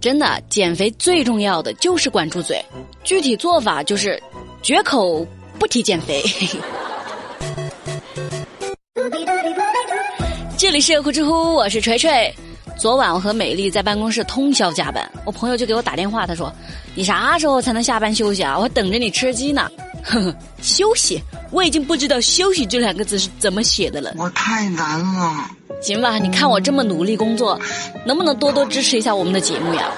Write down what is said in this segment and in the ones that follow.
真的，减肥最重要的就是管住嘴，具体做法就是绝口不提减肥。这里是呼知乎，我是锤锤。昨晚我和美丽在办公室通宵加班，我朋友就给我打电话，他说：“你啥时候才能下班休息啊？我等着你吃鸡呢。”呵呵，休息，我已经不知道“休息”这两个字是怎么写的了。我太难了。行吧，你看我这么努力工作，能不能多多支持一下我们的节目呀？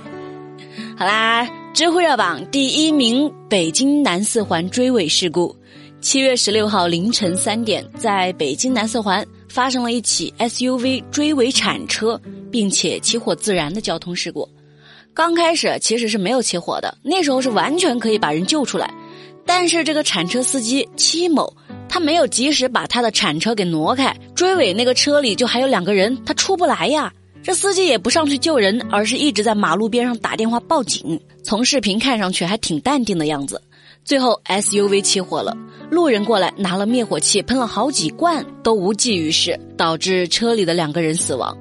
好啦，知乎热榜第一名：北京南四环追尾事故。七月十六号凌晨三点，在北京南四环发生了一起 SUV 追尾铲车，并且起火自燃的交通事故。刚开始其实是没有起火的，那时候是完全可以把人救出来。但是这个铲车司机戚某，他没有及时把他的铲车给挪开，追尾那个车里就还有两个人，他出不来呀。这司机也不上去救人，而是一直在马路边上打电话报警。从视频看上去还挺淡定的样子。最后 SUV 起火了，路人过来拿了灭火器喷了好几罐，都无济于事，导致车里的两个人死亡。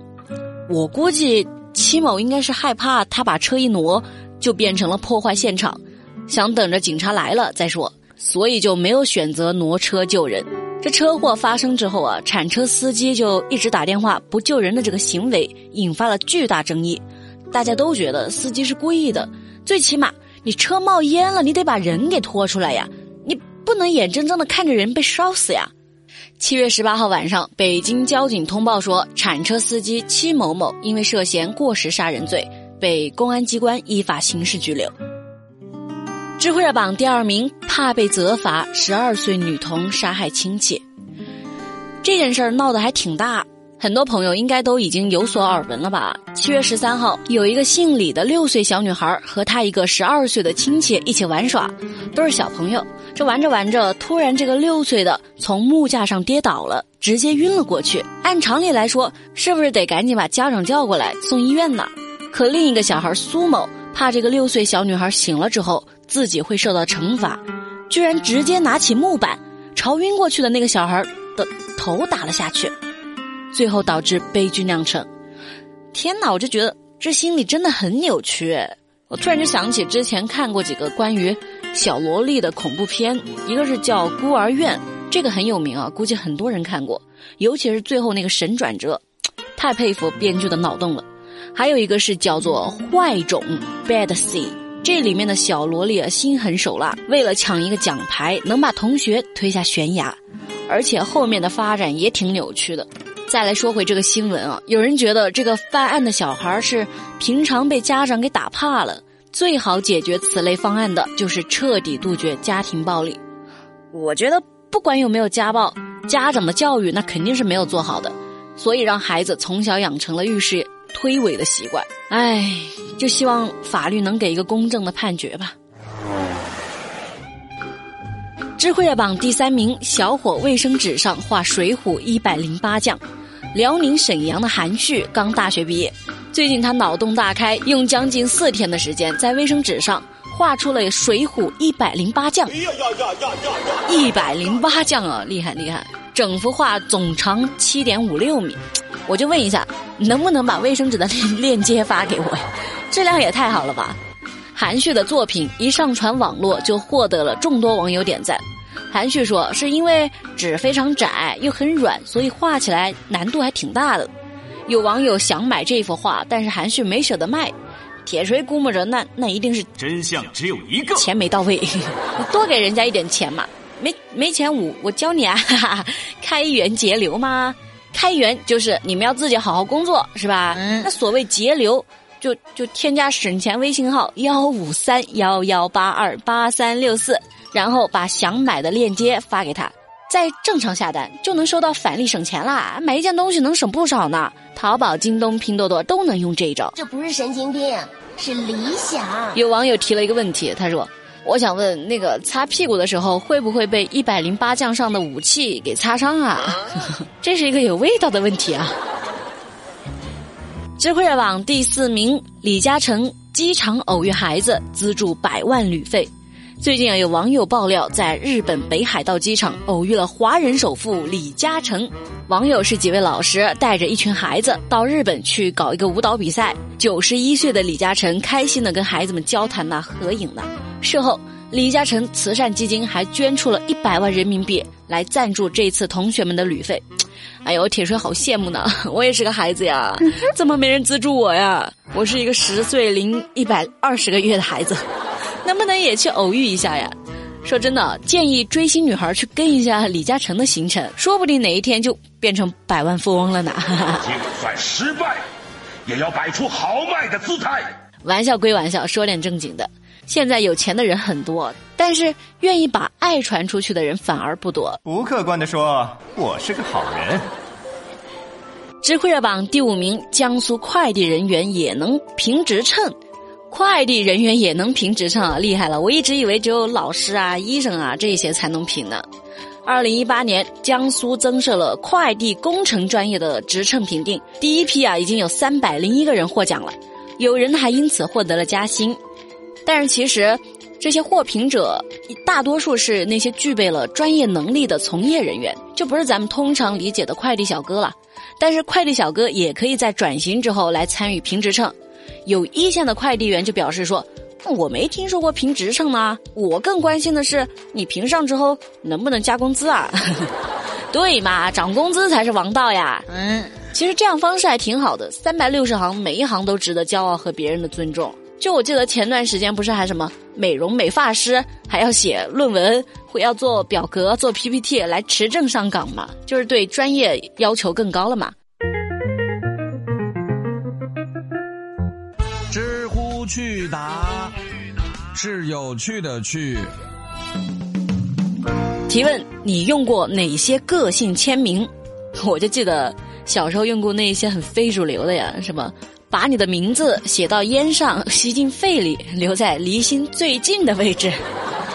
我估计戚某应该是害怕他把车一挪，就变成了破坏现场。想等着警察来了再说，所以就没有选择挪车救人。这车祸发生之后啊，铲车司机就一直打电话不救人的这个行为引发了巨大争议。大家都觉得司机是故意的，最起码你车冒烟了，你得把人给拖出来呀，你不能眼睁睁的看着人被烧死呀。七月十八号晚上，北京交警通报说，铲车司机戚某某因为涉嫌过失杀人罪，被公安机关依法刑事拘留。智慧热榜第二名，怕被责罚，十二岁女童杀害亲戚。这件事儿闹得还挺大，很多朋友应该都已经有所耳闻了吧？七月十三号，有一个姓李的六岁小女孩和她一个十二岁的亲戚一起玩耍，都是小朋友。这玩着玩着，突然这个六岁的从木架上跌倒了，直接晕了过去。按常理来说，是不是得赶紧把家长叫过来送医院呢？可另一个小孩苏某怕这个六岁小女孩醒了之后。自己会受到惩罚，居然直接拿起木板朝晕过去的那个小孩的头打了下去，最后导致悲剧酿成。天哪，我就觉得这心里真的很扭曲。我突然就想起之前看过几个关于小萝莉的恐怖片，一个是叫《孤儿院》，这个很有名啊，估计很多人看过。尤其是最后那个神转折，太佩服编剧的脑洞了。还有一个是叫做《坏种》（Bad Seed）。这里面的小萝莉啊，心狠手辣，为了抢一个奖牌，能把同学推下悬崖，而且后面的发展也挺扭曲的。再来说回这个新闻啊，有人觉得这个犯案的小孩是平常被家长给打怕了，最好解决此类方案的就是彻底杜绝家庭暴力。我觉得不管有没有家暴，家长的教育那肯定是没有做好的，所以让孩子从小养成了遇事推诿的习惯。唉，就希望法律能给一个公正的判决吧。智慧榜第三名，小伙卫生纸上画水浒一百零八将。辽宁沈阳的韩旭刚大学毕业，最近他脑洞大开，用将近四天的时间在卫生纸上画出了水浒一百零八将。一百零八将啊，厉害厉害！整幅画总长七点五六米。我就问一下，能不能把卫生纸的链 链接发给我呀？质量也太好了吧！韩旭的作品一上传网络，就获得了众多网友点赞。韩旭说，是因为纸非常窄又很软，所以画起来难度还挺大的。有网友想买这幅画，但是韩旭没舍得卖。铁锤估摸着，那那一定是真相只有一个，钱没到位。你 多给人家一点钱嘛？没没钱，我我教你啊，开源节流吗？开源就是你们要自己好好工作，是吧？嗯那所谓节流，就就添加省钱微信号幺五三幺幺八二八三六四，然后把想买的链接发给他，再正常下单就能收到返利省钱啦！买一件东西能省不少呢。淘宝、京东、拼多多都能用这一招。这不是神经病，是理想。有网友提了一个问题，他说。我想问，那个擦屁股的时候会不会被一百零八将上的武器给擦伤啊？这是一个有味道的问题啊！智慧热榜第四名，李嘉诚机场偶遇孩子，资助百万旅费。最近啊，有网友爆料，在日本北海道机场偶遇了华人首富李嘉诚。网友是几位老师带着一群孩子到日本去搞一个舞蹈比赛。九十一岁的李嘉诚开心的跟孩子们交谈呐、合影呢。事后，李嘉诚慈善基金还捐出了一百万人民币来赞助这次同学们的旅费。哎呦，铁锤好羡慕呢！我也是个孩子呀，怎么没人资助我呀？我是一个十岁零一百二十个月的孩子。能不能也去偶遇一下呀？说真的，建议追星女孩去跟一下李嘉诚的行程，说不定哪一天就变成百万富翁了呢。就算失败，也要摆出豪迈的姿态。玩笑归玩笑，说点正经的。现在有钱的人很多，但是愿意把爱传出去的人反而不多。不客观的说，我是个好人。知乎热榜第五名，江苏快递人员也能评职称。快递人员也能评职称啊，厉害了！我一直以为只有老师啊、医生啊这些才能评呢。二零一八年，江苏增设了快递工程专业的职称评定，第一批啊已经有三百零一个人获奖了，有人还因此获得了加薪。但是其实，这些获评者大多数是那些具备了专业能力的从业人员，就不是咱们通常理解的快递小哥了。但是快递小哥也可以在转型之后来参与评职称。有一线的快递员就表示说：“我没听说过评职称呢，我更关心的是你评上之后能不能加工资啊？对嘛，涨工资才是王道呀。嗯，其实这样方式还挺好的，三百六十行每一行都值得骄傲和别人的尊重。就我记得前段时间不是还什么美容美发师还要写论文，会要做表格做 PPT 来持证上岗嘛，就是对专业要求更高了嘛。”知乎去答是有趣的趣。提问：你用过哪些个性签名？我就记得小时候用过那些很非主流的呀，什么把你的名字写到烟上，吸进肺里，留在离心最近的位置。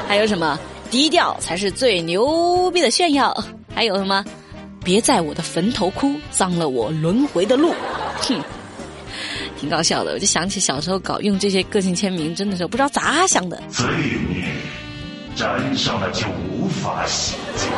还有什么低调才是最牛逼的炫耀？还有什么别在我的坟头哭，脏了我轮回的路。哼。挺搞笑的，我就想起小时候搞用这些个性签名，真的是不知道咋想的。罪孽沾上了就无法洗净。